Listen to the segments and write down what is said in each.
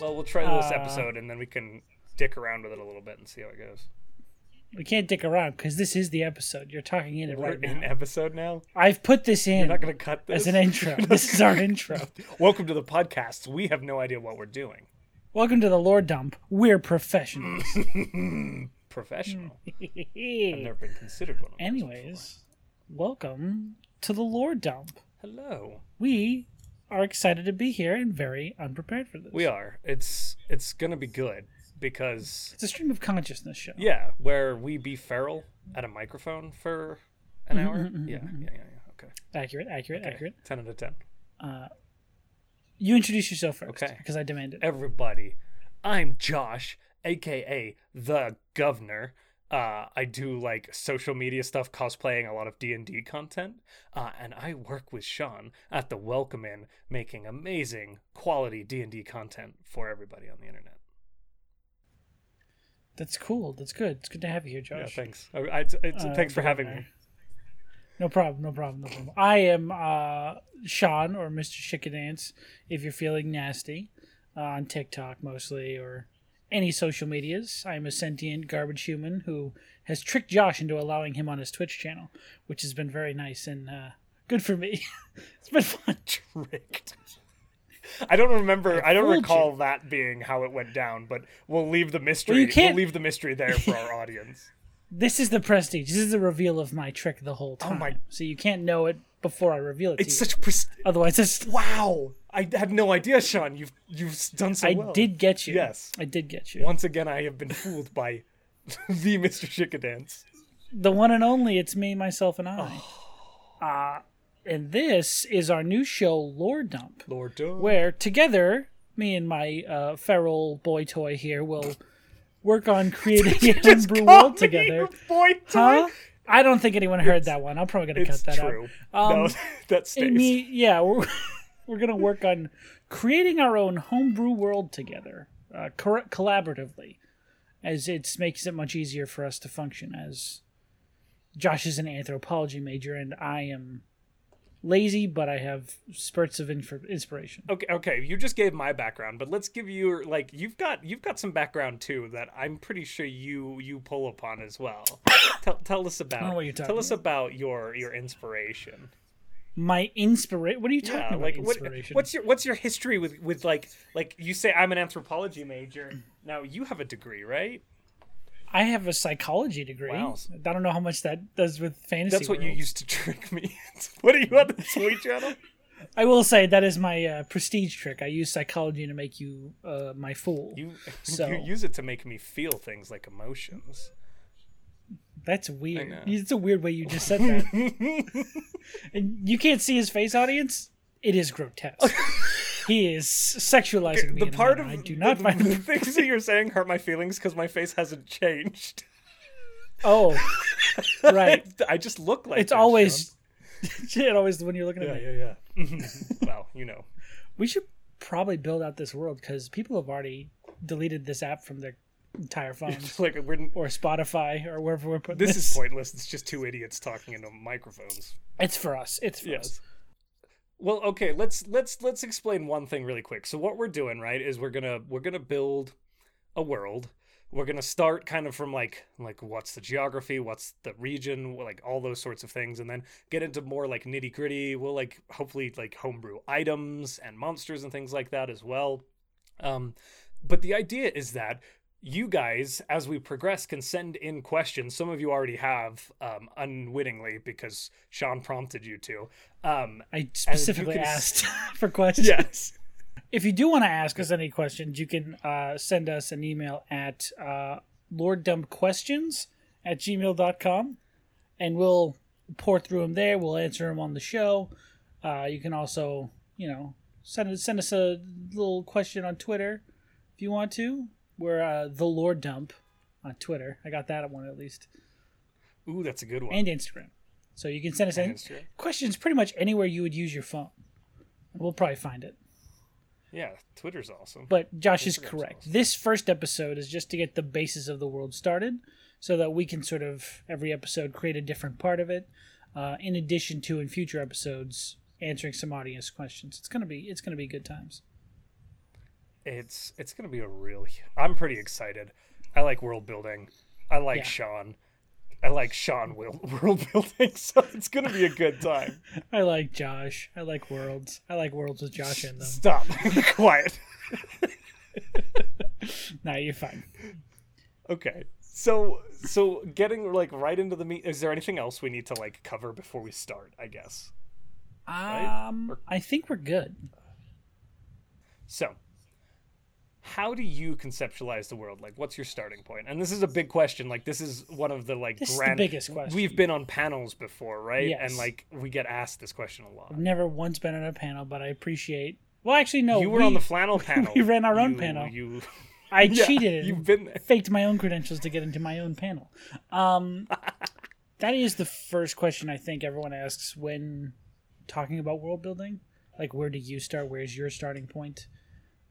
Well, we'll try this Uh, episode and then we can dick around with it a little bit and see how it goes. We can't dick around because this is the episode. You're talking in it We're right in now. episode now. I've put this in You're not going to cut this as an intro. this is our intro. Welcome to the podcast. We have no idea what we're doing. Welcome to the lore dump. We're professionals. Professional. I've never been considered one. Of those Anyways, welcome to the lore dump. hello. We are excited to be here and very unprepared for this. We are. It's it's gonna be good because It's a stream of consciousness show. yeah, where we be feral at a microphone for an Mm-hmm, hour. Mm-hmm, yeah, mm-hmm. yeah, yeah, yeah. Okay. Accurate, accurate, accurate. Ten out of ten. Uh, you introduce yourself first. Okay. Because I demand it. Everybody, I'm Josh, aka the Governor. Uh, I do like social media stuff, cosplaying a lot of D and D content, uh, and I work with Sean at the Welcome Inn, making amazing quality D and D content for everybody on the internet. That's cool. That's good. It's good to have you here, Josh. Yeah, thanks. I, I, it's, Uh, thanks for having me. No problem, no problem, no problem. I am uh, Sean or Mr. Chickadance if you're feeling nasty uh, on TikTok mostly or any social medias. I am a sentient garbage human who has tricked Josh into allowing him on his Twitch channel, which has been very nice and uh, good for me. it's been fun. tricked. I don't remember. I, don't fooled recall that being how it went down, but we'll leave the mystery. you can't- We'll leave the mystery there for our audience. This is the prestige. This is the reveal of my trick the whole time. Oh my- So you can't know it before I reveal it It's to you. such pres- Otherwise, it's, wow. I had no idea, Sean. You've you've done so I well. did get you. Yes. I did get you. Once again, I have been fooled by the Mr. Chickadance. the one and only it's me myself and i Oh. uh, and this is our new show lore dump Lord Dump, where together me and my uh, feral boy toy here will work on creating a homebrew world together Boy toy. huh i don't think anyone heard that one i'm probably gonna cut that true. out no, Um, that stays. me yeah we're, we're gonna work on creating our own homebrew world together uh, cor- collaboratively as it makes it much easier for us to function as josh is an anthropology major and i am lazy but i have spurts of inf- inspiration Okay, okay. You just gave my background, but let's give you like you've got you've got some background too that I'm pretty sure you you pull upon as well. tell, tell us about what you're talking tell us about your your inspiration. my inspiration what are you talking Yeah, about like what, what's your what's your history with with like like you say I'm an anthropology major. Now you have a degree, right? I have a psychology degree Wow. i don't know how much that does with fantasy That's what you used to trick me. what are you on the Toy Channel? i will say that is my uh, prestige trick i use psychology to make you uh, my fool You So- you use it to make me feel things like emotions. That's weird. It's a weird way you just said that. and you can't see his face, audience. It is grotesque. He is sexualizing me. the part of I do not the, find. the things that you're saying hurt my feelings because my face hasn't changed. oh, right. I just look like It's that, always. it always when you're looking Sean. at yeah, me. yeah, yeah. Mm-hmm. well, you know, We should probably build out this world because people have already deleted this app from their entire phones like we're or Spotify or wherever we're putting this this. is pointless. It's just two idiots talking into microphones. It's for us. It's for us. Well, okay, let's let's let's explain one thing really quick. So what we're doing, right, is we're gonna we're gonna build a world. We're gonna start kind of from like like what's the geography, what's the region, like all those sorts of things, and then get into more like nitty gritty. We'll like hopefully like homebrew items and monsters and things like that as well. Um, but the idea is that you guys, as we progress, can send in questions. Some of you already have, um, unwittingly, because Sean prompted you to. Um, I specifically can asked for questions. yes. If you do want to ask us any questions, you can uh, send us an email at uh, lorddumpquestions at gmail.com and we'll pour through them there. We'll answer them on the show. Uh, you can also, you know, send, send us a little question on Twitter if you want to. We're uh, the Lord Dump on Twitter. I got that one at least. Ooh, that's a good one. And Instagram. So you can send us any Instagram. questions pretty much anywhere you would use your phone. We'll probably find it. Yeah, Twitter's awesome. But Josh is correct. awesome. This first episode is just to get the basis of the world started so that we can sort of every episode create a different part of it. Uh, in addition to in future episodes answering some audience questions. It's gonna be it's gonna be good times. It's it's gonna be a real. I'm pretty excited. I like world building. I like Yeah. Sean. I like Sean will world building, so it's gonna be a good time. I like Josh. I like worlds. I like worlds with Josh in them. Stop, quiet. Nah, you're fine. Okay, so so getting like right into the meat. Is there anything else we need to like cover before we start? I guess. Um, Or- I think we're good. So, how do you conceptualize the world? Like, what's your starting point? And this is a big question. Like, this is one of the like This is the grand. biggest question. We've been on panels before, right? Yes. And like, we get asked this question a lot. I've never once been on a panel, but I appreciate. Well, actually, no. you were we- on the flannel panel. we ran our own You- panel. You, I Yeah, cheated You've been there. faked my own credentials to get into my own panel. Um, that is the first question I think everyone asks when talking about world building. Like, where do you start? Where's your starting point?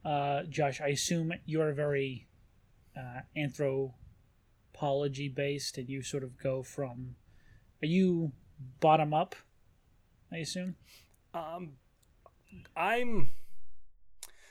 Uh, Josh, I assume you're very uh, anthropology based, and you sort of go from. Are you bottom up? I assume. Um, I'm.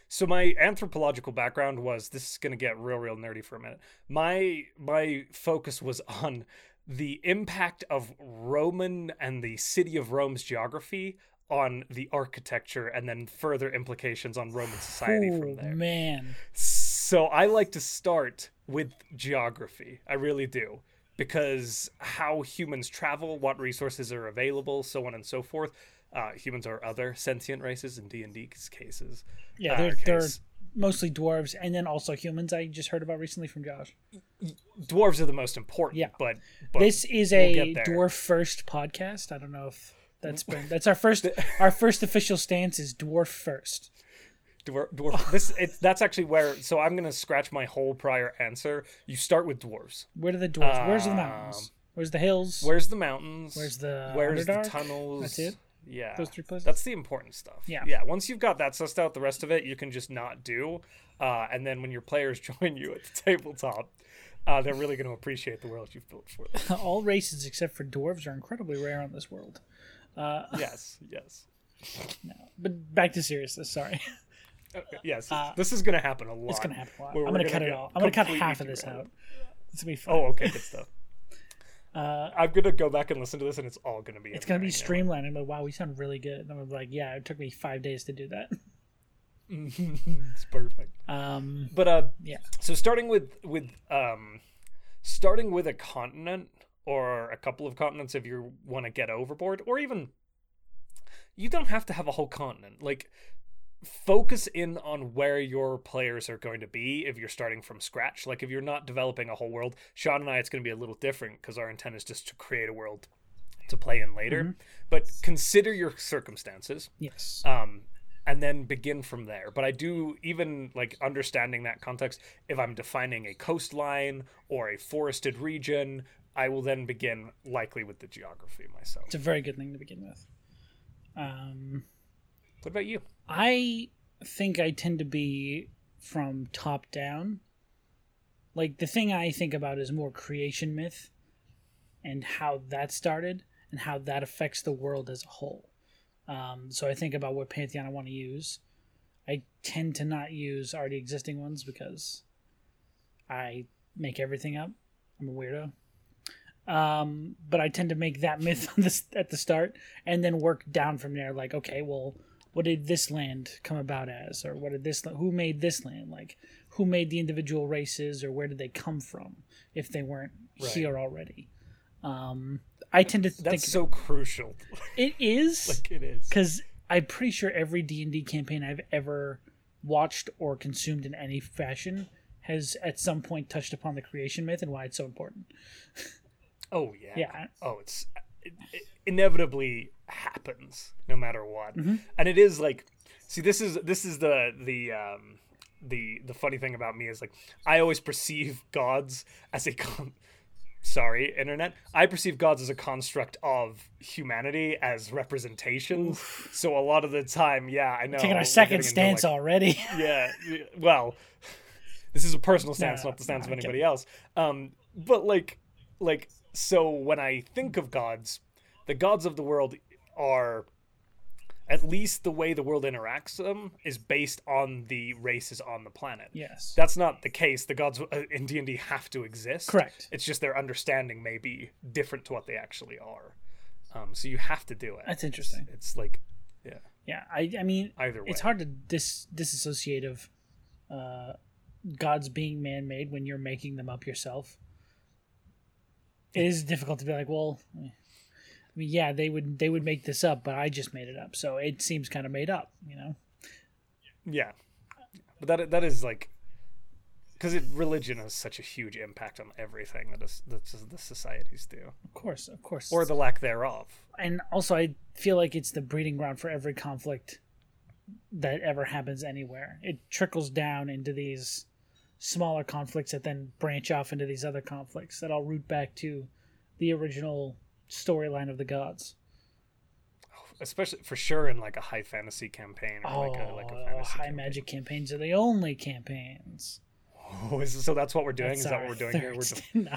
So my anthropological background was this is gonna get real, real nerdy for a minute. My my focus was on the impact of Roman and the city of Rome's geography on the architecture, and then further implications on Roman society oh from there. man, So I like to start with geography. I really do. Because how humans travel, what resources are available, so on and so forth. Uh, humans are other sentient races in D and D's cases. yeah, Uh, they're they're mostly dwarves, and then also humans. I just heard about recently from Josh. Dwarves are the most important. Yeah. but, but this is we'll a dwarf first podcast. I don't know if that's been that's our first our first official stance is dwarf first. dwarf, dwarf this it's that's actually where. So I'm gonna scratch my whole prior answer. You start with dwarves. Where are the dwarves? Where's the mountains? Um, Where's the hills? Where's the mountains? Where's the Where's Underdark? the tunnels? That's it? Yeah. Those three places. That's the important stuff. Yeah. Yeah. Once you've got that sussed out, the rest of it you can just not do. Uh, and then when your players join you at the tabletop, uh, they're really going to appreciate the world you've built for them. All races except for dwarves are incredibly rare on this world. Uh, yes. Yes. No, but back to seriousness. Sorry, Okay, yes. Uh, this is going to happen a lot. it's gonna happen a lot. Where I'm we're gonna cut it all. I'm gonna cut half of this out. It's gonna be fun. Oh, okay. Good stuff. Uh, I'm going to go back and listen to this, and it's all going to be. it's gonna be streamlined. I'm like, wow, we sound really good. And I'm like, yeah, it took me five days to do that. it's perfect. Um, But uh, yeah, so starting with with um starting with a continent or a couple of continents if you want to get overboard or even you don't have to have a whole continent like focus in on where your players are going to be if you're starting from scratch like if you're not developing a whole world sean and i it's going to be a little different because our intent is just to create a world to play in later but consider your circumstances yes. um, and then begin from there. But I do even like understanding that context. If I'm defining a coastline or a forested region, I will then begin likely with the geography myself. It's a very good thing to begin with. Um, What about you? I think I tend to be from top down. Like the thing I think about is more creation myth and how that started and how that affects the world as a whole. Um, so I think about what pantheon I want to use. I tend to not use already existing ones because I make everything up. I'm a weirdo. Um, but I tend to make that myth on this at the start and then work down from there. Like, okay, well, what did this land come about as, or what did this who made this land? Like, who made the individual races, or where did they come from if they weren't Right. here already? Um, I tend to think That's so crucial. it is like it is. because I'm pretty sure every D and D campaign I've ever watched or consumed in any fashion has at some point touched upon the creation myth and why it's so important. Oh yeah. Yeah. Oh, it's it, it inevitably happens no matter what, Mm-hmm. and it is like, see, this is this is the the um the the funny thing about me is like I always perceive gods as a con- sorry internet I perceive gods as a construct of humanity as representations. So a lot of the time, yeah, I know Taking our second into, stance like, already. yeah well this is a personal stance no, not the stance no, of anybody else um but like like so when i think of gods the gods of the world are at least the way the world interacts them is based on the races on the planet. Yes. That's not the case. The gods uh, in D and D have to exist. Correct. It's just their understanding may be different to what they actually are. Um, so you have to do it. That's interesting. It's, it's like, yeah, Yeah, I I mean Either way, it's hard to dis disassociate of uh, gods being man made when you're making them up yourself. It is difficult to be like, well. I mean, yeah, they would they would make this up, but I just made it up, so it seems kind of made up, you know. yeah. But that that is like, because religion has such a huge impact on everything that is, that the societies do, Of course, of course. or the lack thereof. and also I feel like it's the breeding ground for every conflict that ever happens anywhere. It trickles down into these smaller conflicts that then branch off into these other conflicts that all root back to the original storyline of the gods. Oh, especially for sure in like a high fantasy campaign or Oh, like a oh, like a fantasy high campaign. magic campaigns are the only campaigns. Oh, is, so that's what we're doing. That's is that what we're doing here? We're st- no.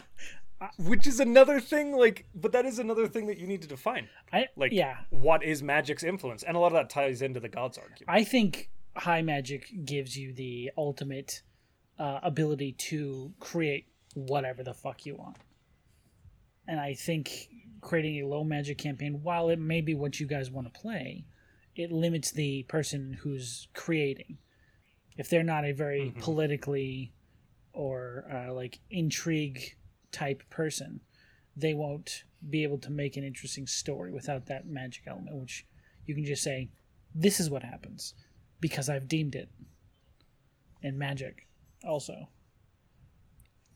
which is another thing. Like, but that is another thing that you need to define. I Like, yeah, what is magic's influence? And a lot of that ties into the gods argument. I think high magic gives you the ultimate uh, ability to create whatever the fuck you want. And I think creating a low magic campaign, while it may be what you guys want to play, it limits the person who's creating. If they're not a very Mhm. politically or uh, like intrigue type person, they won't be able to make an interesting story without that magic element, which you can just say, this is what happens because I've deemed it. And magic also.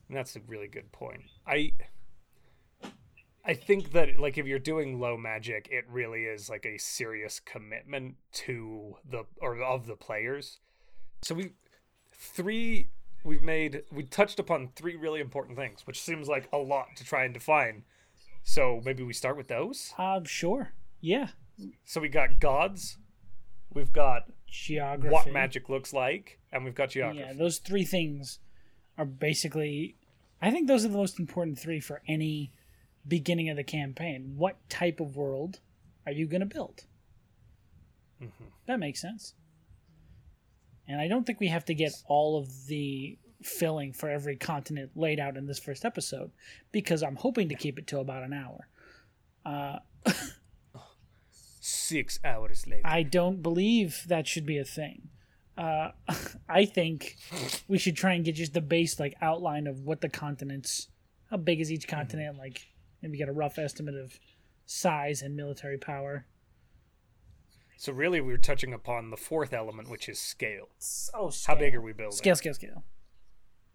And that's a really good point. I I think that like if you're doing low magic, it really is like a serious commitment to the or of the players. So we three we've made we touched upon three really important things, which seems like a lot to try and define. So maybe we start with those. Uh, sure. Yeah. So we got gods, we've got Geography. what magic looks like, and we've got geography. Yeah, those three things are basically. I think those are the most important three for any beginning of the campaign. What type of world are you going to build? Mhm. That makes sense. And I don't think we have to get all of the filling for every continent laid out in this first episode because I'm hoping to keep it to about an hour. Uh, Six hours later. I don't believe that should be a thing. Uh, I think we should try and get just the base like outline of what the continents, how big is each continent, like maybe get a rough estimate of size and military power. So really, we're touching upon the fourth element, which is scale. Oh, How big are we building? Scale, scale, scale.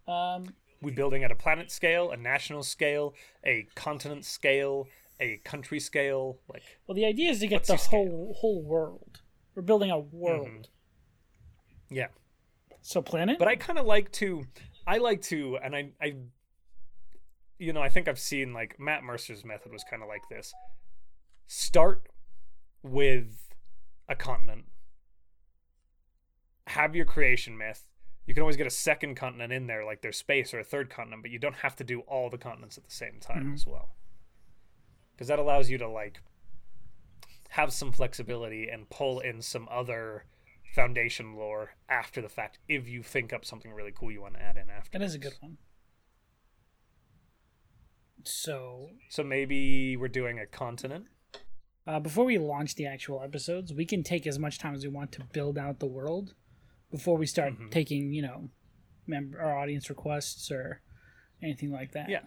Um, We building at a planet scale, a national scale, a continent scale, a country scale. Like, well, the idea is to get the whole whole world. We're building a world. Mhm. yeah. So planet. But I kind of like to, I like to, and I, I, you know, I think I've seen like Matt Mercer's method was kind of like this. Start with a continent. Have your creation myth. You can always get a second continent in there, like there's space or a third continent, but you don't have to do all the continents at the same time Mhm. as well. Because that allows you to like have some flexibility and pull in some other foundation lore after the fact if you think up something really cool you want to add in after. that is a good one. So So maybe we're doing a continent. Uh, before we launch the actual episodes, we can take as much time as we want to build out the world before we start Mhm. taking, you know, member or audience requests or anything like that. Yeah.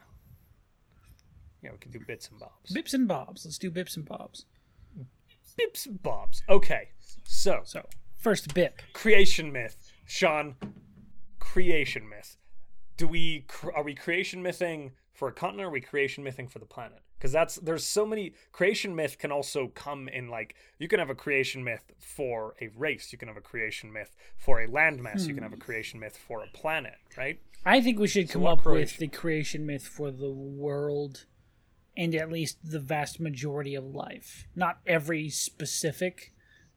Yeah, we can do bits and bobs. Bips and bobs. Let's do bips and bobs. Bips and bobs. Okay. So, So, first bip. creation myth. Sean, creation myth. Do we cr- are we creation mything for a continent or are we creation mything for the planet? Because that's there's so many creation myth can also come in like you can have a creation myth for a race, you can have a creation myth for a landmass, you can have a hmm. creation myth for a planet, right? I think we should come what up with creation? the creation myth for the world and at least the vast majority of life. Not every specific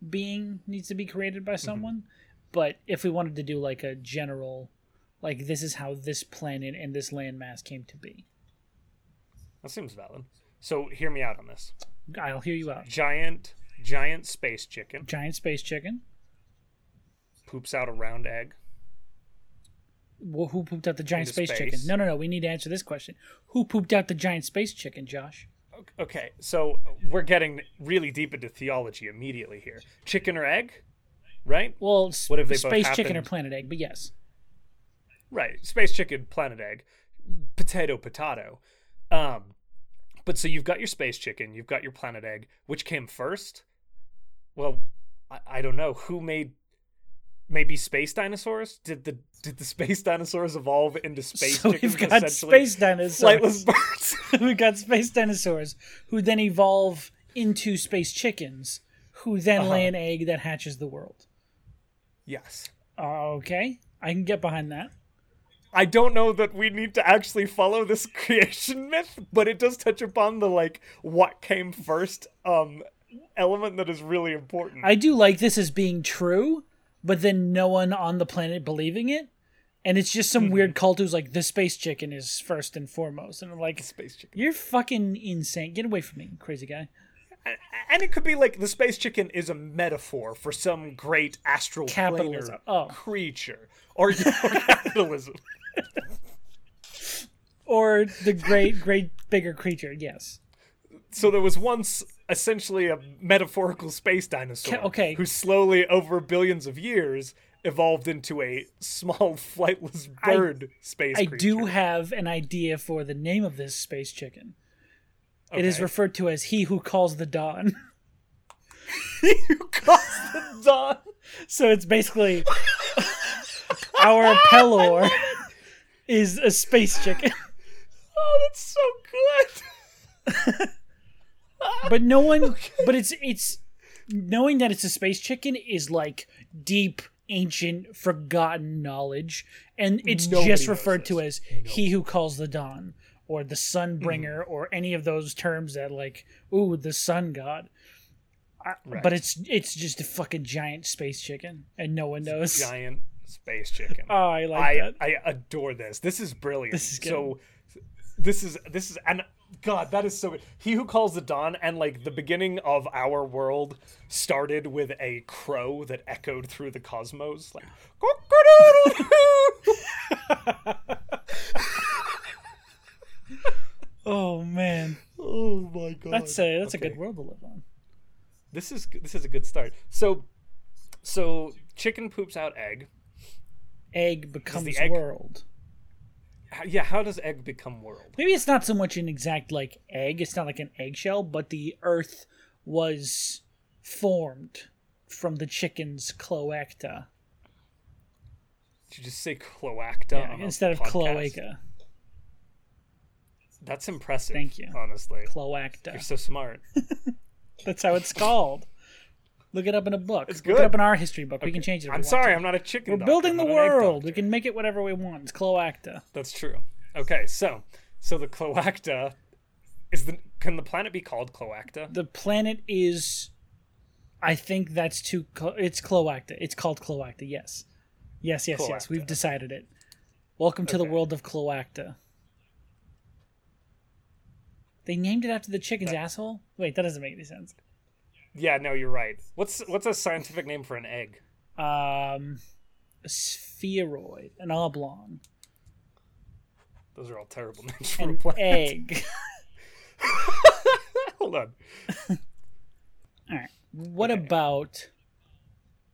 being needs to be created by mm-hmm. someone, but if we wanted to do like a general, like this is how this planet and this landmass came to be. That seems valid. So hear me out on this. I'll hear you out. Giant giant space chicken Giant space chicken. poops out a round egg. Well, who pooped out the giant space, space. chicken? No, no, no. We need to answer this question. Who pooped out the giant space chicken, Josh? Okay, so we're getting really deep into theology immediately here. Chicken or egg, right? Well, What if they space chicken or planet egg? But yes, Right. Space chicken, planet egg, potato, potato. Um, but so you've got your space chicken, you've got your planet egg. Which came first? Well, I, I don't know. Who made? Maybe space dinosaurs? Did the did the space dinosaurs evolve into space so chickens? we've got space dinosaurs. flightless birds. we've got space dinosaurs who then evolve into space chickens, who then Uh-huh. lay an egg that hatches the world. yes. Okay, I can get behind that. I don't know that we need to actually follow this creation myth, but it does touch upon the like what came first um element that is really important. I do like this as being true, but then no one on the planet believing it. And it's just some Mm-hmm. weird cult who's like, the space chicken is first and foremost. And I'm like, space chicken. you're fucking insane. Get away from me, crazy guy. And it could be like the space chicken is a metaphor for some great astral Capitalism. Oh. creature or, or capitalism. Or the great, great, bigger creature. Yes. So there was once essentially a metaphorical space dinosaur okay. who slowly over billions of years evolved into a small flightless I- bird space I creature. do have an idea for the name of this space chicken. It is referred to as He Who Calls the Dawn. you caused the dawn. So it's basically our Pelor is a space chicken. Oh, that's so good. But no one but it's it's knowing that it's a space chicken is like deep ancient forgotten knowledge and it's Nobody just referred to as he who calls the dawn or the sunbringer Hmm. or any of those terms that like ooh the sun god I- Right. but it's it's just a fucking giant space chicken and no one knows Giant space chicken. oh i like I, that I adore this. This is brilliant. This is good. So this is this is and God, that is so good. He who calls the dawn and like the beginning of our world started with a crow that echoed through the cosmos, like oh man Oh my god. that's a that's a good world to live on This is this is a good start. So so chicken poops out egg. egg becomes egg- world Yeah, how does egg become world? maybe it's not so much an exact like egg it's not like an eggshell but the earth was formed from the chicken's cloacta Did you just say cloacta Yeah, instead of podcast? cloaca That's impressive. Thank you. Honestly, cloacta you're so smart. that's how it's called look it up in a book. It's good. look it up in our history book. We can change it I'm sorry. I'm not a chicken. we're doctor, building the I'm an egg world. We can make it whatever we want. It's cloacta. That's true. Okay, so so the cloacta is the can the planet be called cloacta? the planet is i think that's too clo- it's cloacta. It's called cloacta yes. Yes yes yes. We've decided decided it. Welcome to the world of cloacta. They named it after the chicken's asshole? Wait that doesn't make any sense Yeah, no, you're right. What's what's a scientific name for an egg? um a spheroid an oblong Those are all terrible names for a an planet. egg Hold on. all right what Okay. about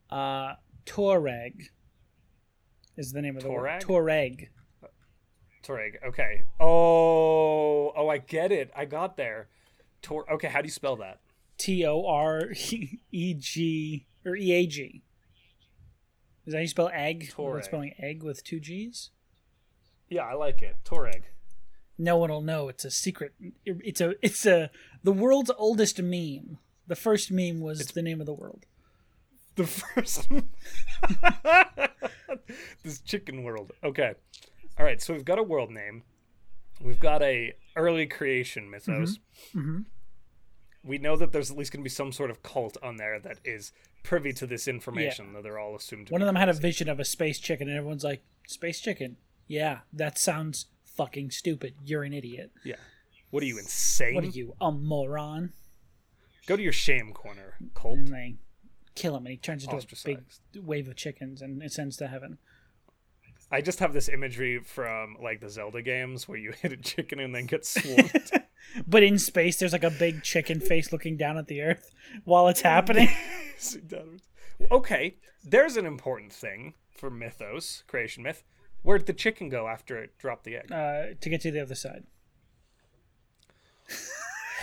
uh Toreg is the name of the word? Toreg. Toreg. Okay. Oh, oh, I get it. I got there. Tor. Okay, how do you spell that? T O R E G or E A G. Is that how you spell egg? Toreg. spelling egg with two G's? Yeah, I like it. Toreg. No one will know. It's a secret. It's a it's a the world's oldest meme. The first meme was the name of the world. The first. this chicken world. Okay. All right. So we've got a world name. We've got a early creation mythos. Mhm. We know that there's at least going to be some sort of cult on there that is privy to this information that they're all assumed to One of them had a vision of a space chicken, and everyone's like, "Space chicken? Yeah, that sounds fucking stupid. You're an idiot. Yeah. What are you insane? What are you, a moron?" Go to your shame corner, Colt. and they kill him, and he turns into a big wave of chickens, and it sends to heaven. I just have this imagery from like the Zelda games where you hit a chicken and then get swarmed. But in space, there's like a big chicken face looking down at the Earth while it's happening. okay, there's an important thing for mythos, creation myth. Where'd the chicken go after it dropped the egg? uh, to get to the other side.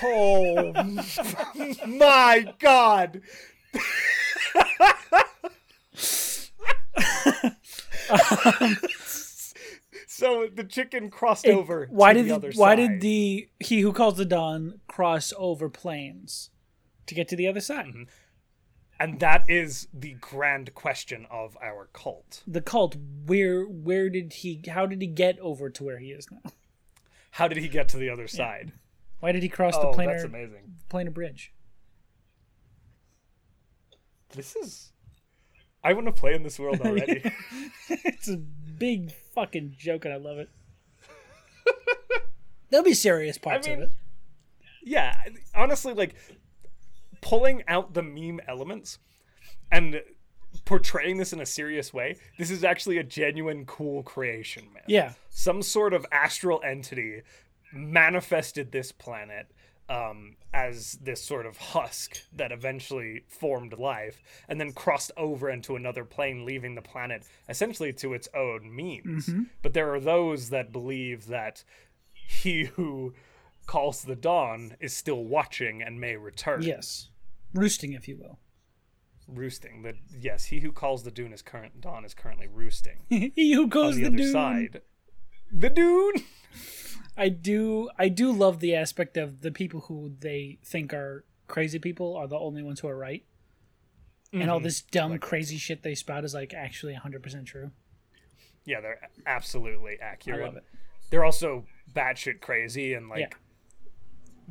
Oh my god! so the chicken crossed It- over. why to did the other why side. did the he who calls the dawn cross over planes to get to the other side? Mm-hmm. And that is the grand question of our cult. The cult. Where where did he? How did he get over to where he is now? How did he get to the other side? Why did he cross Oh, the that's planar amazing. planar bridge? This is. I want to play in this world already. it's a big fucking joke, and I love it. There'll be serious parts mean, of it. yeah, honestly, like pulling out the meme elements and portraying this in a serious way, this is actually a genuine cool creation, man. Yeah, Some sort of astral entity manifested this planet um, as this sort of husk that eventually formed life and then crossed over into another plane, leaving the planet essentially to its own means. But there are those that believe that he who calls the dawn is still watching and may return. yes, roosting, if you will. Roosting. That yes, he who calls the dune is current dawn is currently roosting. he who goes the, the, other dune. side. The dune I do I do love the aspect of the people who they think are crazy people are the only ones who are right. And Mm-hmm. all this dumb crazy shit they spout is like actually 100% true. Yeah, they're absolutely I accurate. love it. They're also batshit crazy and like Yeah.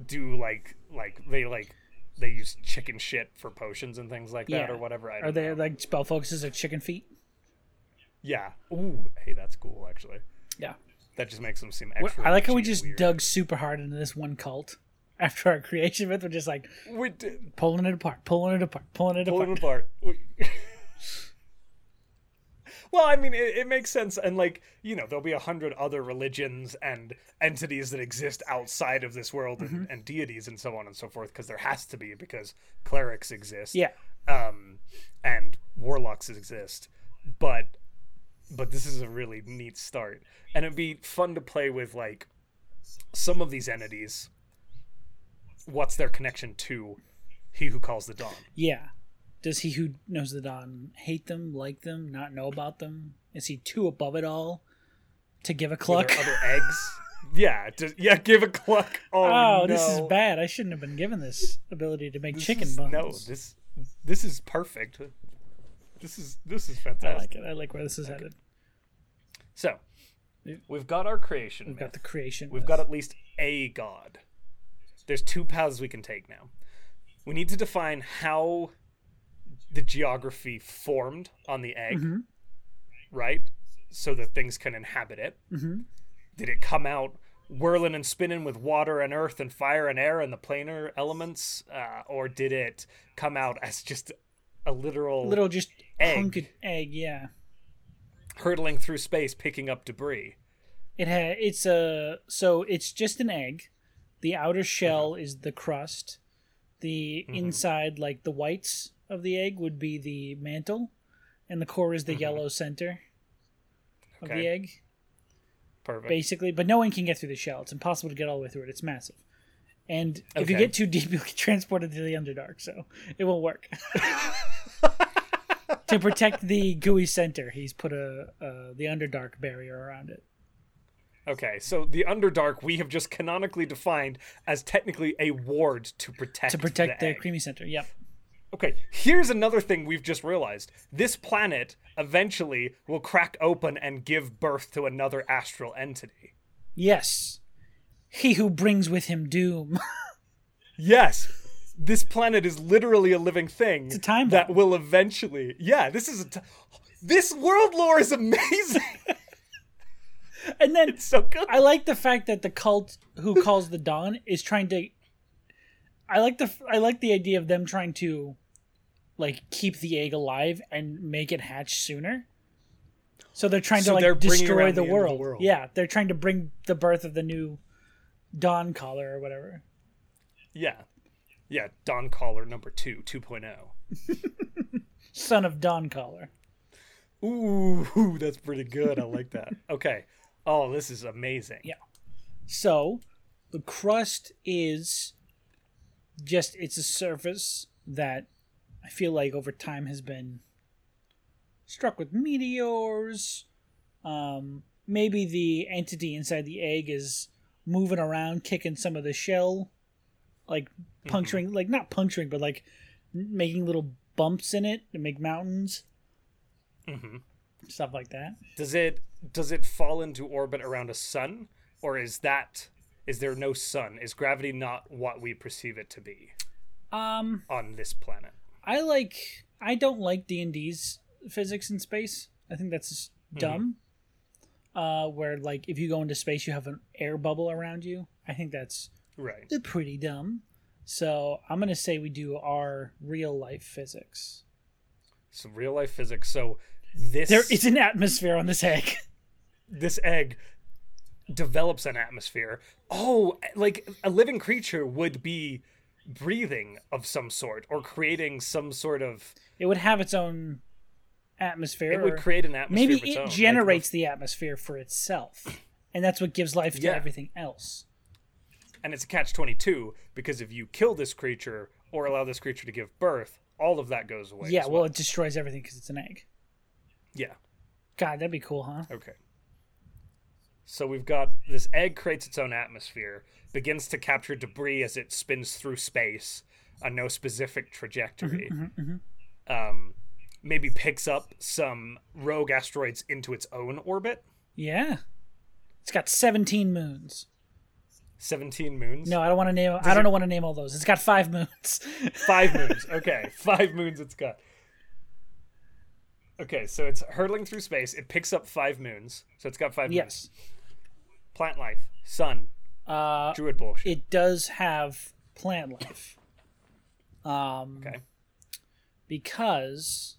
do like like they like they use chicken shit for potions and things like that Yeah. or whatever. I Are they know. like spell focuses are chicken feet? Yeah. Ooh, hey, that's cool actually. Yeah. That just makes them seem extra. I like how we just weird. dug super hard into this one cult. After our creation myth, we're just like We did, pulling it apart, pulling it apart, pulling it pull apart. it apart. Well, I mean, it, it makes sense, and like you know, there'll be a hundred other religions and entities that exist outside of this world, Mm-hmm. and, and deities and so on and so forth, because there has to be because clerics exist. Yeah. um, and warlocks exist, but but this is a really neat start, and it'd be fun to play with like some of these entities. What's their connection to he who calls the dawn? Yeah. Does he who knows the dawn hate them, like them, not know about them? Is he too above it all to give a cluck? other eggs? Yeah, yeah. Give a cluck. Oh, Oh, no. this is bad. I shouldn't have been given this ability to make This chicken is- bones. No, this this is perfect. This is this is fantastic. I like it. I like where this is headed. So, we've got our creation. We've got the creation. We've got at least a god. There's two paths we can take now. We need to define how the geography formed on the egg, Mm-hmm. right? So that things can inhabit it. Mhm. Did it come out whirling and spinning with water and earth and fire and air and the planar elements, uh, or did it come out as just a literal little just egg. hunk of egg. Yeah. hurtling through space, picking up debris? It ha- It's a so it's just an egg. The outer shell Uh-huh. is the crust. The Mm-hmm. inside, like the whites of the egg, would be the mantle, and the core is the yellow center of the Mm-hmm. Egg. Perfect. basically, but no one can get through the shell. It's impossible to get all the way through it. It's massive. And if you get too deep, you'll get transported to the Underdark, so it won't work. to protect the gooey center, he's put a uh, the Underdark barrier around it. Okay, so the Underdark we have just canonically defined as technically a ward to protect To protect the, egg. creamy center. Yep. Okay, here's another thing we've just realized. This planet eventually will crack open and give birth to another astral entity. Yes. He who brings with him doom. Yes. This planet is literally a living thing It's a time that bomb. will eventually. Yeah, this is a t- This world lore is amazing. and then so good. I like the fact that the cult who calls the dawn is trying to I like the I like the idea of them trying to like keep the egg alive and make it hatch sooner. So they're trying So to like destroy the, the of the world. world. Yeah, they're trying to bring the birth of the new Dawn Caller or whatever. Yeah. Yeah, Dawn Caller number 2, 2.0. Son of Dawn Caller. Ooh, that's pretty good. I like that. Okay. Oh, this is amazing. Yeah. So the crust is just it's a surface that I feel like over time has been struck with meteors. Um, maybe the entity inside the egg is moving around, kicking some of the shell, like puncturing, like not puncturing, but like making little bumps in it to make mountains, hmm stuff like that. Does it does it fall into orbit around a sun or is that is there no sun? Is gravity not what we perceive it to be Um, on this planet? I like I don't like D and D's physics in space. I think that's just dumb. Uh, where like if you go into space, you have an air bubble around you. I think that's Right. pretty dumb. So I'm gonna say we do our real life physics. So real life physics. So this There is an atmosphere on this egg. this egg develops an atmosphere. Oh, like a living creature would be breathing of some sort or creating some sort of It would have its own atmosphere. it would create an atmosphere maybe of its it own. Like, generates the atmosphere for itself, and that's what gives life to Yeah. everything else. and it's a catch 22 because if you kill this creature or allow this creature to give birth, all of that goes away. yeah, as well, it destroys everything because it's an egg. yeah. God, that'd be cool, huh? Okay. So we've got this egg creates its own atmosphere, begins to capture debris as it spins through space on no specific trajectory. Mm-hmm, mm-hmm, mm-hmm. Um, maybe picks up some rogue asteroids into its own orbit. Yeah. It's got 17 moons. 17 moons. No, I don't want to name. I don't know want to name all those. It's got five moons. Five moons. Okay, five moons it's got. Okay, so it's hurtling through space. It picks up five moons. So it's got five moons. yes. Plant life, sun, Uh, druid bullshit. it does have plant life. Um, okay. Because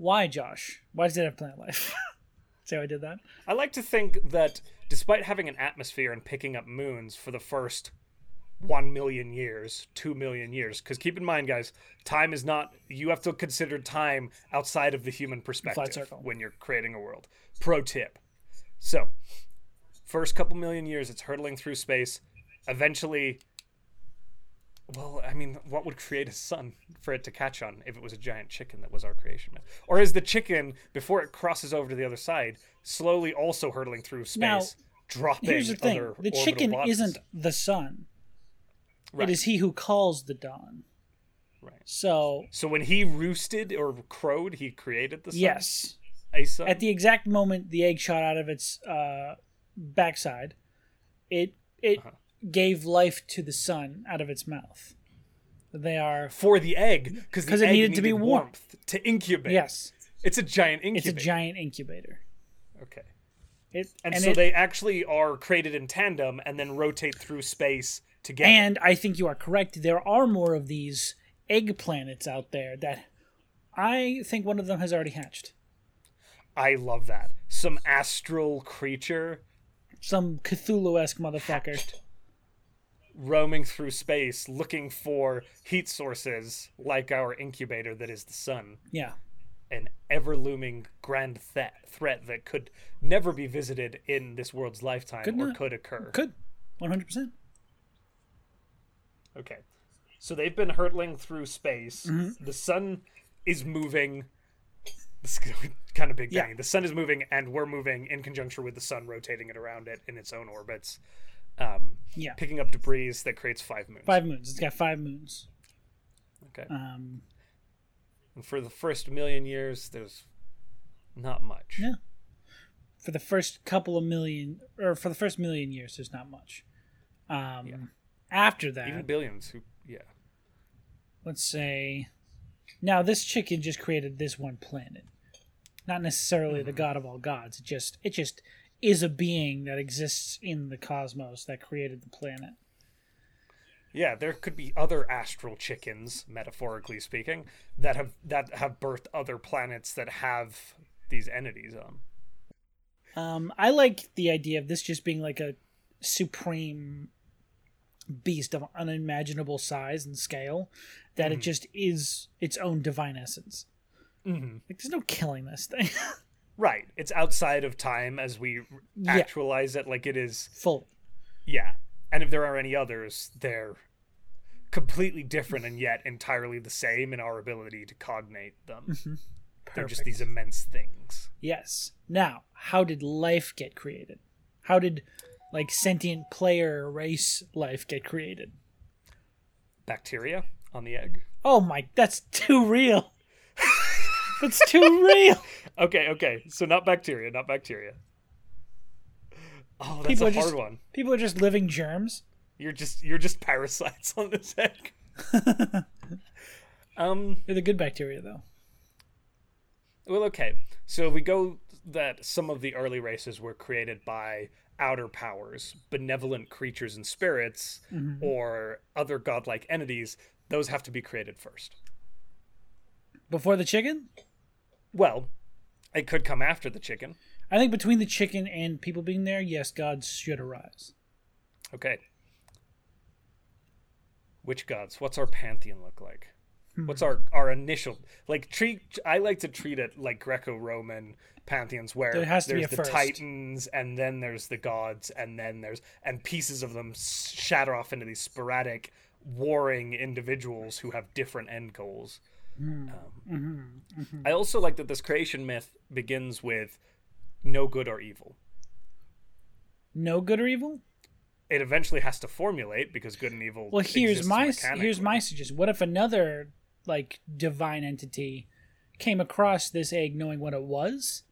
why, Josh? Why does it have plant life? See how I did that? I like to think that despite having an atmosphere and picking up moons for the first 1 million years, 2 million years, because keep in mind, guys, time is not, you have to consider time outside of the human perspective when you're creating a world. Pro tip. So, first couple million years, it's hurtling through space. Eventually, well, I mean, what would create a sun for it to catch on if it was a giant chicken that was our creation myth? Or is the chicken, before it crosses over to the other side, slowly also hurtling through space, Now, dropping Here's the thing: other the chicken bodies? isn't the sun. Right. It is he who calls the dawn. Right. So So when he roosted or crowed, he created the sun? yes, A sun? at the exact moment the egg shot out of its uh, backside, it it Uh-huh. Gave life to the sun out of its mouth. They are for the egg, because it needed to be warm. to incubate. yes, It's a giant incubator. it's a giant incubator. Okay. It And, and so it, they actually are created in tandem and then rotate through space together. and I think you are correct. There are more of these egg planets out there that I think one of them has already hatched. I love that. Some astral creature Some Cthulhu-esque motherfucker. Roaming through space looking for heat sources like our incubator that is the sun. Yeah. An ever looming grand th- threat that could never be visited in this world's lifetime Could or not. could occur. Could. 100%. Okay. So they've been hurtling through space. Mm-hmm. The sun is moving. This is kind of big Yeah. bang. The sun is moving, and we're moving in conjunction with the sun, rotating it around it in its own orbits, um, Yeah. picking up debris that creates five moons. Five moons. It's got five moons. Okay. Um, And for the first million years, there's not much. Yeah. for the first couple of million, or for the first million years, there's not much. Um, After that, Even billions. Who? Yeah. let's say, now this chicken just created this one planet, not necessarily the god of all gods. It just, it just is a being that exists in the cosmos that created the planet. Yeah, there could be other astral chickens, metaphorically speaking, that have that have birthed other planets that have these entities on. Um, I like the idea of this just being like a supreme beast of unimaginable size and scale, that it just is its own divine essence. Mm-hmm. Like, there's no killing this thing. Right. It's outside of time as we Yeah. actualize it. Like it is. full. Yeah. And if there are any others, they're completely different and yet entirely the same in our ability to cognate them. Mm-hmm. They're just these immense things. Yes. Now, how did life get created? How did like sentient player race life get created? Bacteria on the egg. Oh my, that's too real. That's too real. Okay, okay. So not bacteria, not bacteria. Oh, that's People a hard just- one. People are just living germs. You're just you're just parasites on this egg. um They're the good bacteria, though. Well, okay. So if we go that some of the early races were created by outer powers, benevolent creatures and spirits, or other godlike entities, those have to be created first. Before the chicken? Well, it could come after the chicken. I think between the chicken and people being there, yes, gods should arise. Okay. Which gods? What's our pantheon look like? Hmm. What's our our initial like treat? I like to treat it like Greco-Roman pantheons, where There has to be there's a the first. titans, and then there's the gods, and then there's and pieces of them shatter off into these sporadic warring individuals who have different end goals. Hmm. Um, Mm-hmm. I also like that this creation myth begins with no good or evil. No good or evil? It eventually has to formulate because good and evil. Well, here's my here's my suggestion. What if another like divine entity came across this egg knowing what it was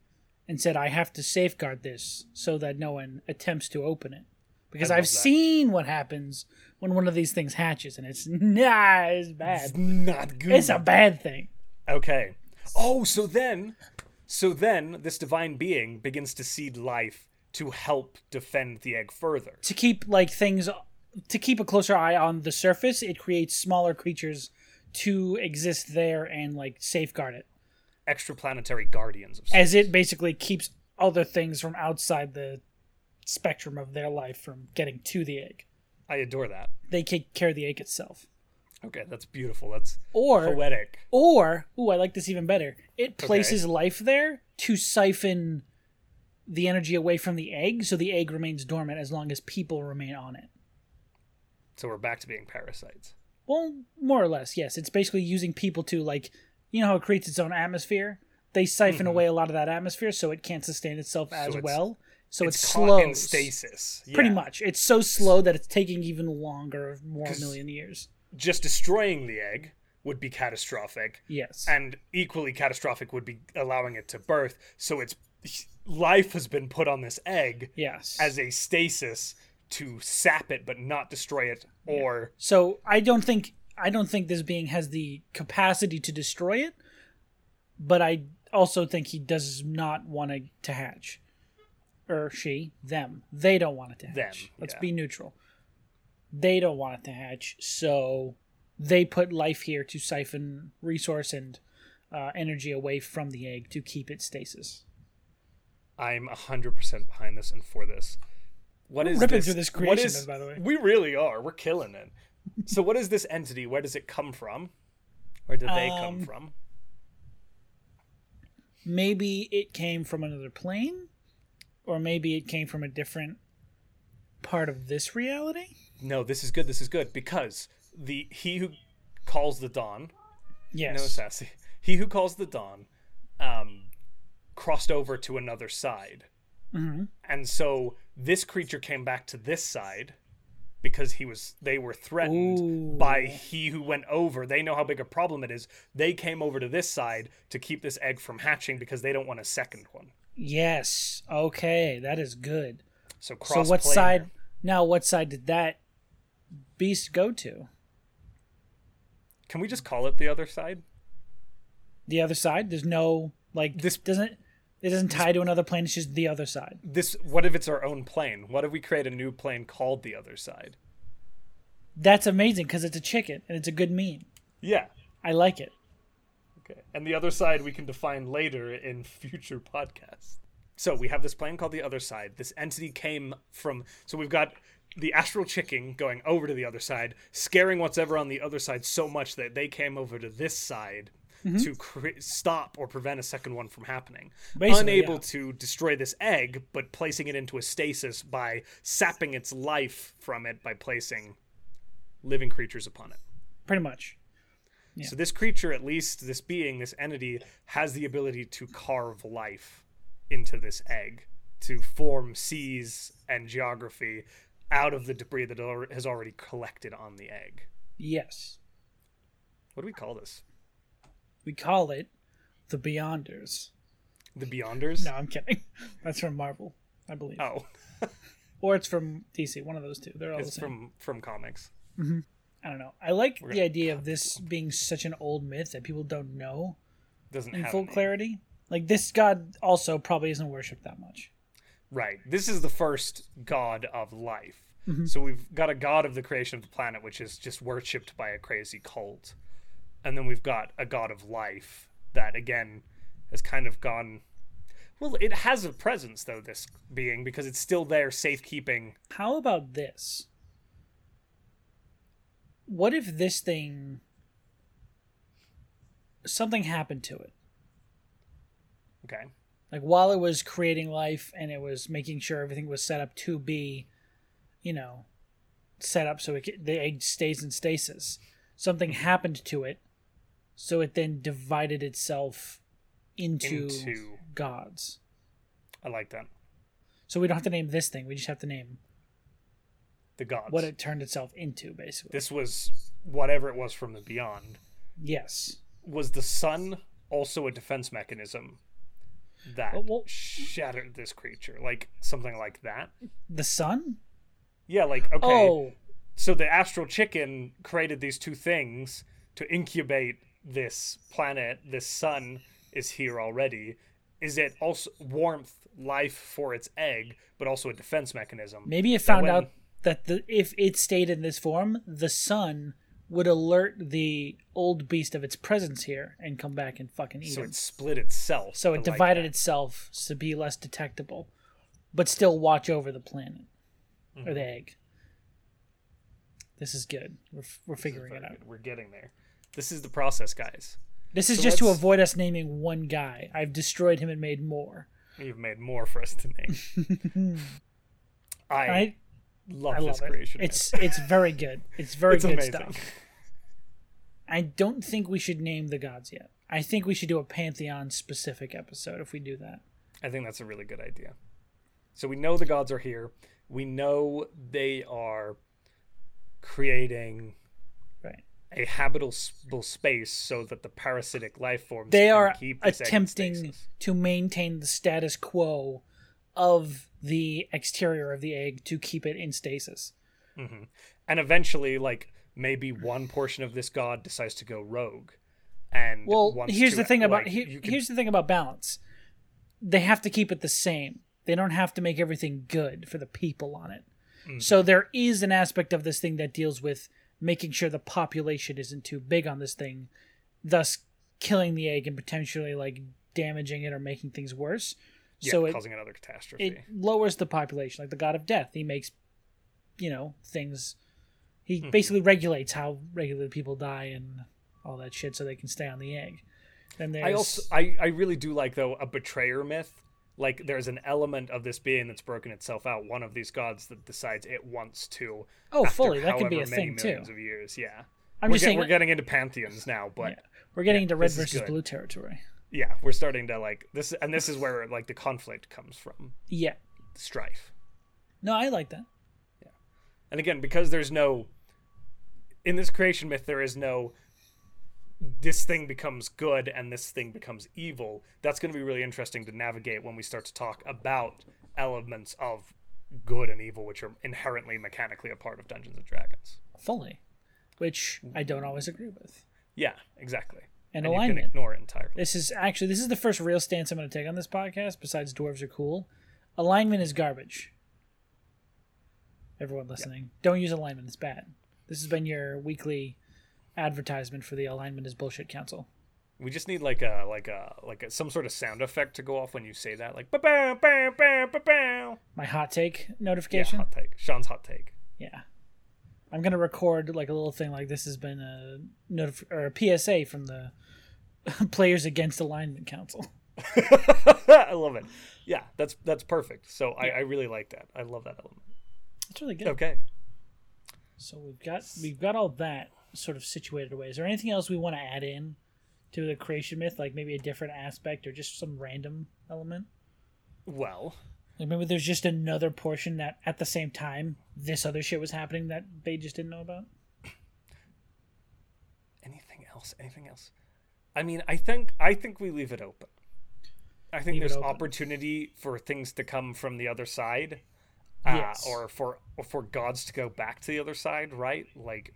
and said, "I have to safeguard this so that no one attempts to open it." Because I've that. seen what happens when one of these things hatches, and it's nah, it's It's bad. not good. It's a bad thing. Okay. Oh, so then, so then this divine being begins to seed life to help defend the egg further. To keep like things, to keep a closer eye on the surface, it creates smaller creatures to exist there and like safeguard it. Extraplanetary guardians of as it basically keeps other things from outside the spectrum of their life from getting to the egg. I adore that. They take care of the egg itself. Okay, that's beautiful. That's Or poetic. or ooh, I like this even better. It places life there to siphon the energy away from the egg so the egg remains dormant as long as people remain on it. So we're back to being parasites. Well, more or less, yes. It's basically using people to like you know how it creates its own atmosphere? They siphon away a lot of that atmosphere so it can't sustain itself as Mm-hmm. well. So It's, it's, slow. in stasis. Pretty much. It's so slow that it's taking even longer, more million years. Just destroying the egg would be catastrophic. Yes. and equally catastrophic would be allowing it to birth. So its life has been put on this egg yes. as a stasis to sap it but not destroy it or so I don't think I don't think this being has the capacity to destroy it, but I also think he does not want it to hatch. Or she, them. They don't want it to hatch. Them, Let's yeah. be neutral. They don't want it to hatch, so they put life here to siphon resource and uh, energy away from the egg to keep it stasis. I'm 100% behind this and for this. What is ripping this? through this creation is- by the way. We really are. We're killing it. so what is this entity? Where does it come from? Where did they come Um, from? maybe it came from another plane or maybe it came from a different part of this reality No, this is good. This is good because the he who calls the dawn yes No, sassy. He who calls the dawn um, crossed over to another side. Mhm. And so this creature came back to this side because he was they were threatened Ooh. by he who went over. They know how big a problem it is. They came over to this side to keep this egg from hatching because they don't want a second one. Yes okay that is good So cross so what side now what side did that beast go to Can we just call it the other side? the other side there's no like This- doesn't it doesn't tie to another plane it's just the other side This what if it's our own plane? What if we create a new plane called the other side? That's amazing because it's a chicken and it's a good meme. Yeah. I like it. Okay. And the other side we can define later in future podcasts. So we have this plane called the other side. This entity came from. So we've got the astral chicken going over to the other side, scaring what's ever on the other side so much that they came over to this side mm-hmm. to cre- stop or prevent a second one from happening. Basically, Unable yeah. to destroy this egg, but placing it into a stasis by sapping its life from it by placing living creatures upon it. Pretty much. So this creature, at least this being, this entity, has the ability to carve life into this egg, to form seas and geography out of the debris that has already collected on the egg. Yes. What do we call this? We call it the Beyonders. The Beyonders? No, I'm kidding. That's from Marvel, I believe. Oh, Or it's from DC, one of those two. They're all it's the same. from from comics. Mm-hmm. I don't know. I like the idea of this being such an old myth that people don't know Doesn't in have full clarity. Like this god also probably isn't worshipped that much. Right. This is the first god of life. Mm-hmm. So we've got a god of the creation of the planet, which is just worshipped by a crazy cult. And then we've got a god of life that, again, has kind of gone. Well, it has a presence, though, this being, because it's still there, safekeeping. How about this? What if this thing something happened to it? Okay. Like while it was creating life and it was making sure everything was set up to be, you know, set up so it, the egg stays in stasis. Something happened to it, so it then divided itself into, Into- gods. I like that. So we don't have to name this thing. We just have to name The gods. what it turned itself into, basically. This was whatever it was from the beyond. yes. Was the sun also a defense mechanism that Well, well- shattered this creature? Like something like that? The sun? Yeah, like okay. Oh, So the astral chicken created these two things to incubate this planet. This sun is here already. Is it also warmth, life for its egg, but also a defense mechanism? maybe it found when- out that the if it stayed in this form, the sun would alert the old beast of its presence here and come back and fucking eat So it. it split itself. So it divided that. itself to be less detectable, but still watch over the planet or Mm-hmm. the egg. This is good. We're, we're figuring it out. good. We're getting there. This is the process, guys. This is So just to avoid us naming one guy. I've destroyed him and made more. You've made more for us to name. I, I love I this love it. creation. It's it's very good. It's very It's good amazing. stuff. I don't think we should name the gods yet. I think we should do a pantheon specific episode if we do that. I think that's a really good idea. So we know the gods are here. We know they are creating Right. a habitable space so that the parasitic life forms They can are keep this egg in attempting to maintain the status quo of the exterior of the egg to keep it in stasis. and eventually like maybe one portion of this god decides to go rogue and Well, here's to, the thing about like, you can- here's the thing about balance. They have to keep it the same. They don't have to make everything good for the people on it. Mm-hmm. So there is an aspect of this thing that deals with making sure the population isn't too big on this thing, thus killing the egg and potentially like damaging it or making things worse. Yeah, so it, causing another catastrophe it lowers the population, like the god of death. He makes, you know, things. He Mm-hmm. basically regulates how regular people die and all that shit, so they can stay on the egg. Then there's I also I, I really do like though a betrayer myth. Like there's an element of this being that's broken itself out. One of these gods that decides it wants to. oh, fully that could be a thing too. Of years, yeah. I'm we're, just get- saying we're getting into pantheons now, but Yeah. we're getting into red versus blue territory. Yeah, we're starting to like this, and this is where like the conflict comes from, Yeah, strife. no, I like that. Yeah, and again, because there's no in this creation myth, there is no this thing becomes good and this thing becomes evil. That's going to be really interesting to navigate when we start to talk about elements of good and evil, which are inherently mechanically a part of Dungeons and Dragons. Fully, which I don't always agree with. Yeah, exactly. And, And you can alignment. ignore it entirely. This is actually this is the first real stance I'm going to take on this podcast. Besides, dwarves are cool. Alignment is garbage. Everyone listening, don't use alignment. It's bad. This has been your weekly advertisement for the Alignment is Bullshit Council. We just need like a like a like a, some sort of sound effect to go off when you say that, like ba bow bow bow ba-bow. My hot take notification. Yeah, hot take. Sean's hot take. Yeah. I'm gonna record like a little thing like this has been a notif- or a PSA from the Players Against Alignment Council. I love it. Yeah, that's that's perfect. So I, I really like that. I love that element. That's really good. Okay. So we've got we've got all that sort of situated away. Is there anything else we want to add in to the creation myth, like maybe a different aspect or just some random element? Well, Like maybe there's just another portion that at the same time this other shit was happening that they just didn't know about. anything else? Anything else? I mean, I think I think we leave it open. I think Leave there's opportunity for things to come from the other side, uh, Yes. or for or for gods to go back to the other side, right? Like,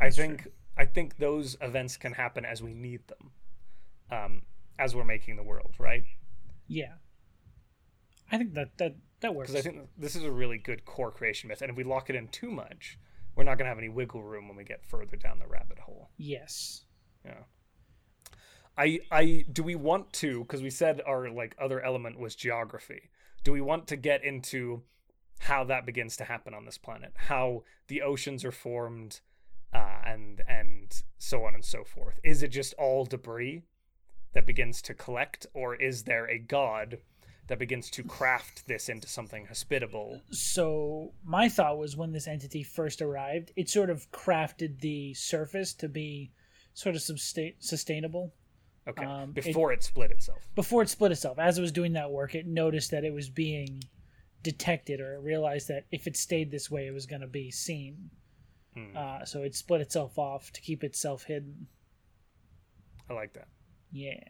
I think I think those events can happen as we need them, um, as we're making the world, right? Yeah. I think that that that works. Because I think this is a really good core creation myth, and if we lock it in too much, we're not going to have any wiggle room when we get further down the rabbit hole. yes. Yeah. I I do we want to because we said our like other element was geography. Do we want to get into how that begins to happen on this planet? How the oceans are formed uh, and and so on and so forth. Is it just all debris that begins to collect or is there a god that begins to craft this into something hospitable? So my thought was when this entity first arrived, it sort of crafted the surface to be sort of sustain- sustainable. Okay. Um, it- Before it split itself. Before it split itself, as it was doing that work, it noticed that it was being detected, or it realized that if it stayed this way, it was going to be seen. Hmm. Uh, so it split itself off to keep itself hidden. I like that. Yeah.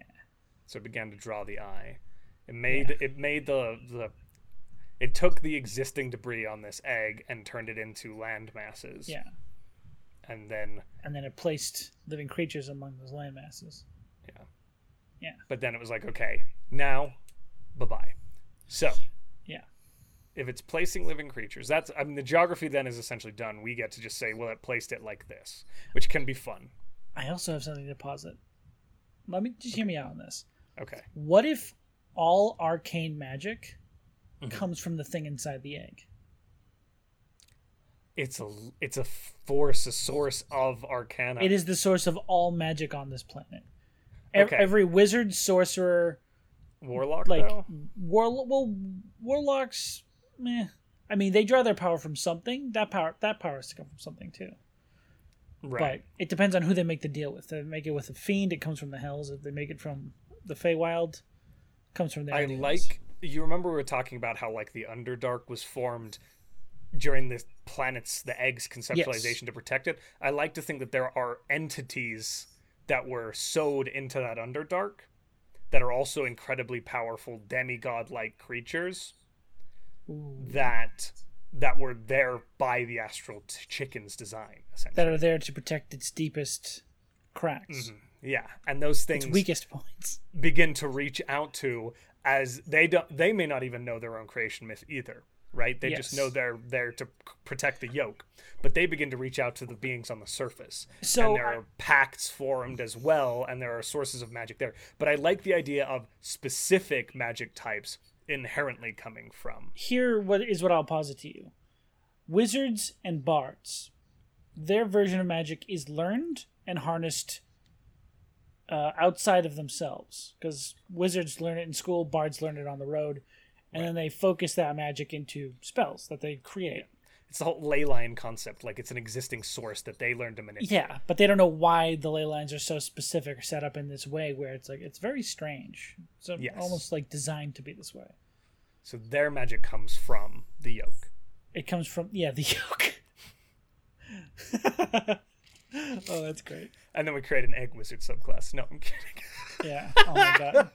so it began to draw the eye. It made it made the the it took the existing debris on this egg and turned it into land masses. Yeah. And then And then it placed living creatures among those land masses. Yeah. Yeah. But then it was like, okay, now bye bye. So Yeah. if it's placing living creatures, that's I mean the geography then is essentially done. We get to just say, well, it placed it like this, which can be fun. I also have something to posit. Let me just hear me out on this. Okay. What if all arcane magic Mhm. comes from the thing inside the egg? It's a it's a force, a source of arcana. It is the source of all magic on this planet. Okay. Every wizard, sorcerer, warlock like though? war, well, warlocks, meh. I mean, they draw their power from something. That power, that power has to come from something too. Right. But it depends on who they make the deal with. If they make it with a fiend, it comes from the hells. If they make it from the Feywild, comes from the. I like you remember we were talking about how like the Underdark was formed during the planet's the egg's conceptualization to protect it. I like to think that there are entities that were sewed into that Underdark that are also incredibly powerful demigod like creatures Ooh. that that were there by the astral t- chicken's design essentially. that are there to protect its deepest cracks, Mhm. Yeah, and those things its weakest points. begin to reach out to as they don't they may not even know their own creation myth either right? They just know they're there to protect the yolk but they begin to reach out to the beings on the surface. So and there I- are pacts formed as well and there are sources of magic there. But i like the idea of specific magic types inherently coming from. Here what is what I'll posit to you. Wizards and bards, their version of magic is learned and harnessed uh, outside of themselves. Because wizards learn it in school, bards learn it on the road, and then they focus that magic into spells that they create. it's the whole ley line concept like it's an existing source that they learn to manipulate Yeah, but they don't know why the ley lines are so specific or set up in this way, where it's like it's very strange. It's Yes. almost like designed to be this way. so their magic comes from the yolk It comes from yeah the yolk. oh, that's great. and then we create an egg wizard subclass no i'm kidding Yeah. Oh my god.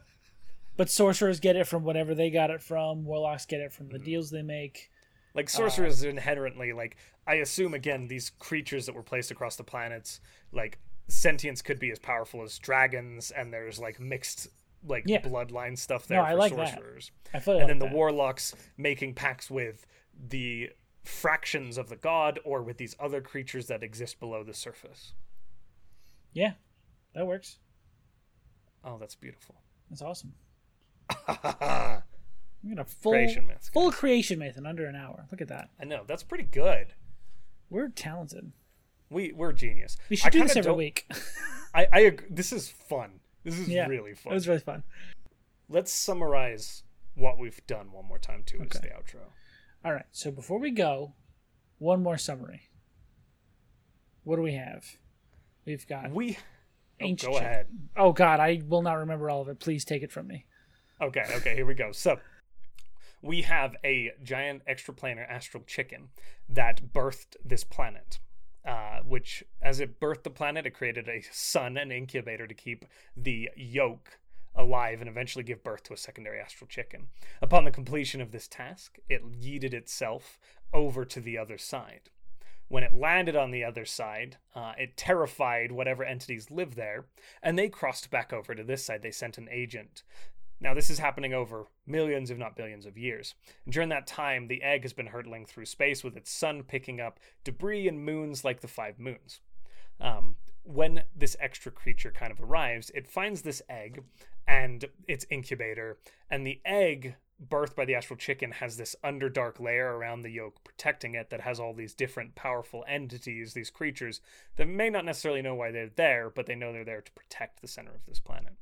But sorcerers get it from whatever they got it from. Warlocks get it from the mm-hmm. deals they make. Like uh, sorcerers are inherently like I assume again these creatures that were placed across the planets like sentience could be as powerful as dragons and there's like mixed like Yeah. bloodline stuff there No, for I like that. sorcerers. I feel And like then the warlocks making pacts with the fractions of the god or with these other creatures that exist below the surface. Yeah, that works. Oh, that's beautiful. That's awesome. I We got a full Creation myth, full creation myth in under an hour. Look at that. I know that's pretty good. We're talented. We we're genius. We should I do this every week. I, I ag- this is fun. This is Yeah, really fun. It was really fun. Let's summarize what we've done one more time too Okay. the outro. All right. So before we go, one more summary. What do we have? We've got We oh, ancient. go ahead. Oh God, I will not remember all of it. Please take it from me. Okay, okay, here we go. So we have a giant extraplanar astral chicken that birthed this planet. Uh, which, as it birthed the planet, it created a sun, and incubator to keep the yolk alive and eventually give birth to a secondary astral chicken. Upon the completion of this task, it yeeted itself over to the other side. When it landed on the other side, uh, it terrified whatever entities lived there, and they crossed back over to this side. They sent an agent now, this is happening over millions, if not billions, of years. And during that time, the egg has been hurtling through space with its sun picking up debris and moons like the five moons. Um, when this extra creature kind of arrives, it finds this egg and its incubator, and the egg, birthed by the astral chicken, has this underdark layer around the yolk protecting it that has all these different powerful entities, these creatures that may not necessarily know why they're there, but they know they're there to protect the center of this planet.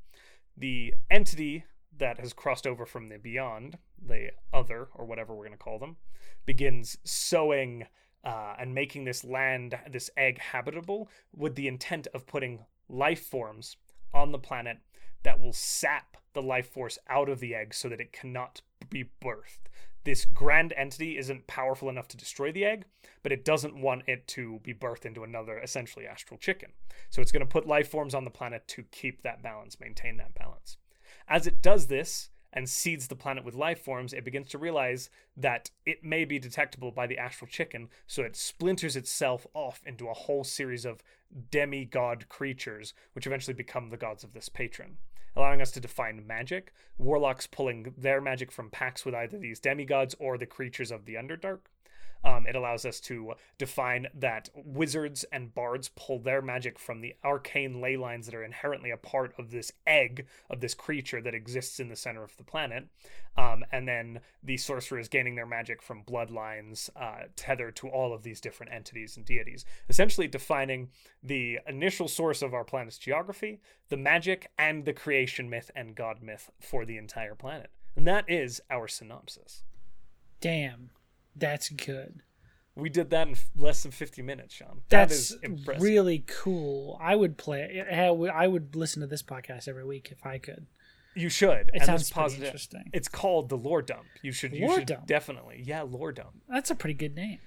The entity that has crossed over from the beyond, the other, or whatever we're going to call them, begins sowing uh, and making this land, this egg, habitable with the intent of putting life forms on the planet that will sap the life force out of the egg so that it cannot be birthed. This grand entity isn't powerful enough to destroy the egg, but it doesn't want it to be birthed into another essentially astral chicken. So it's going to put life forms on the planet to keep that balance, maintain that balance. As it does this and seeds the planet with life forms, it begins to realize that it may be detectable by the astral chicken, so it splinters itself off into a whole series of demigod creatures, which eventually become the gods of this patron. Allowing us to define magic, warlocks pulling their magic from packs with either these demigods or the creatures of the Underdark. Um, it allows us to define that wizards and bards pull their magic from the arcane ley lines that are inherently a part of this egg of this creature that exists in the center of the planet. Um, and then the sorcerers gaining their magic from bloodlines uh, tethered to all of these different entities and deities, essentially defining the initial source of our planet's geography, the magic, and the creation myth and god myth for the entire planet. And that is our synopsis. Damn, that's good. We did that in less than 50 minutes, Sean. That's that is impressive. really cool. I would play. I would- listen to this podcast every week if I could. you should. It and sounds positive. interesting. It's called the lore dump. You should. You Lore should dump? definitely. Yeah, lore dump. That's a pretty good name.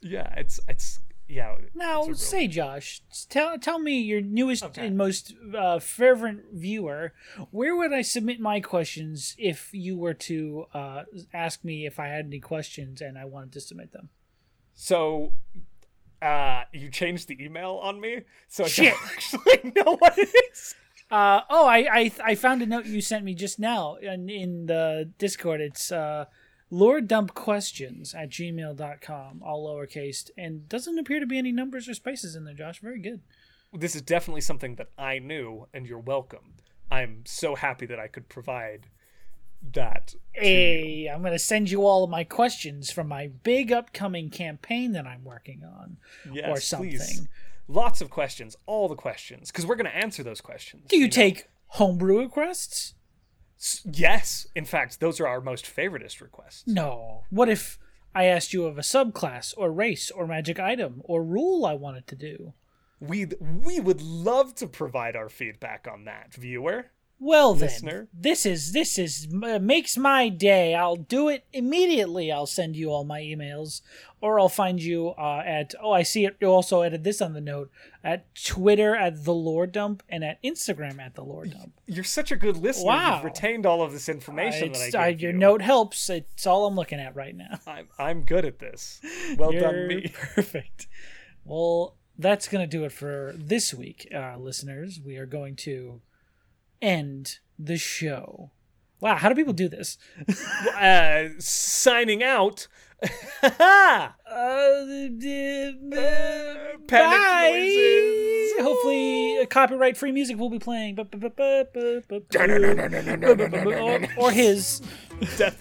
Yeah, it's it's yeah. Now, it's a real- say, Josh, tell tell me your newest Okay. and most uh, fervent viewer. Where would I submit my questions if you were to uh, ask me if I had any questions and I wanted to submit them? So, uh, you changed the email on me, so I Shit. don't actually know what it is. Uh, oh, I, I I found a note you sent me just now in, in the Discord. It's uh, loredumpquestions at gmail.com, all lowercase, and doesn't appear to be any numbers or spaces in there, Josh. Very good. This is definitely something that I knew, and you're welcome. I'm so happy that I could provide that. you. Hey, I'm going to send you all of my questions from my big upcoming campaign that I'm working on Yes, or something. please. Lots of questions, all the questions, because we're going to answer those questions. Do you, know? take homebrew requests? S- Yes, in fact, those are our most favoritist requests. No. What if I asked you of a subclass or race or magic item or rule I wanted to do? We we would love to provide our feedback on that, viewer. Well then, this is this is uh, makes my day. I'll do it immediately. I'll send you all my emails, or I'll find you uh, at. Oh, I see it. You also added this on the note at Twitter at the Lore Dump and at Instagram at the Lore Dump. You're such a good listener. Wow. You've retained all of this information that I gave uh, you. your note helps. It's all I'm looking at right now. I'm I'm good at this. Well done, me. Perfect. Well, that's going to do it for this week, uh, listeners. We are going to end the show. Wow, how do people do this? uh, signing out. uh, uh, bye. noises. Hopefully, uh, copyright-free music will be playing. Or, or his. Metal.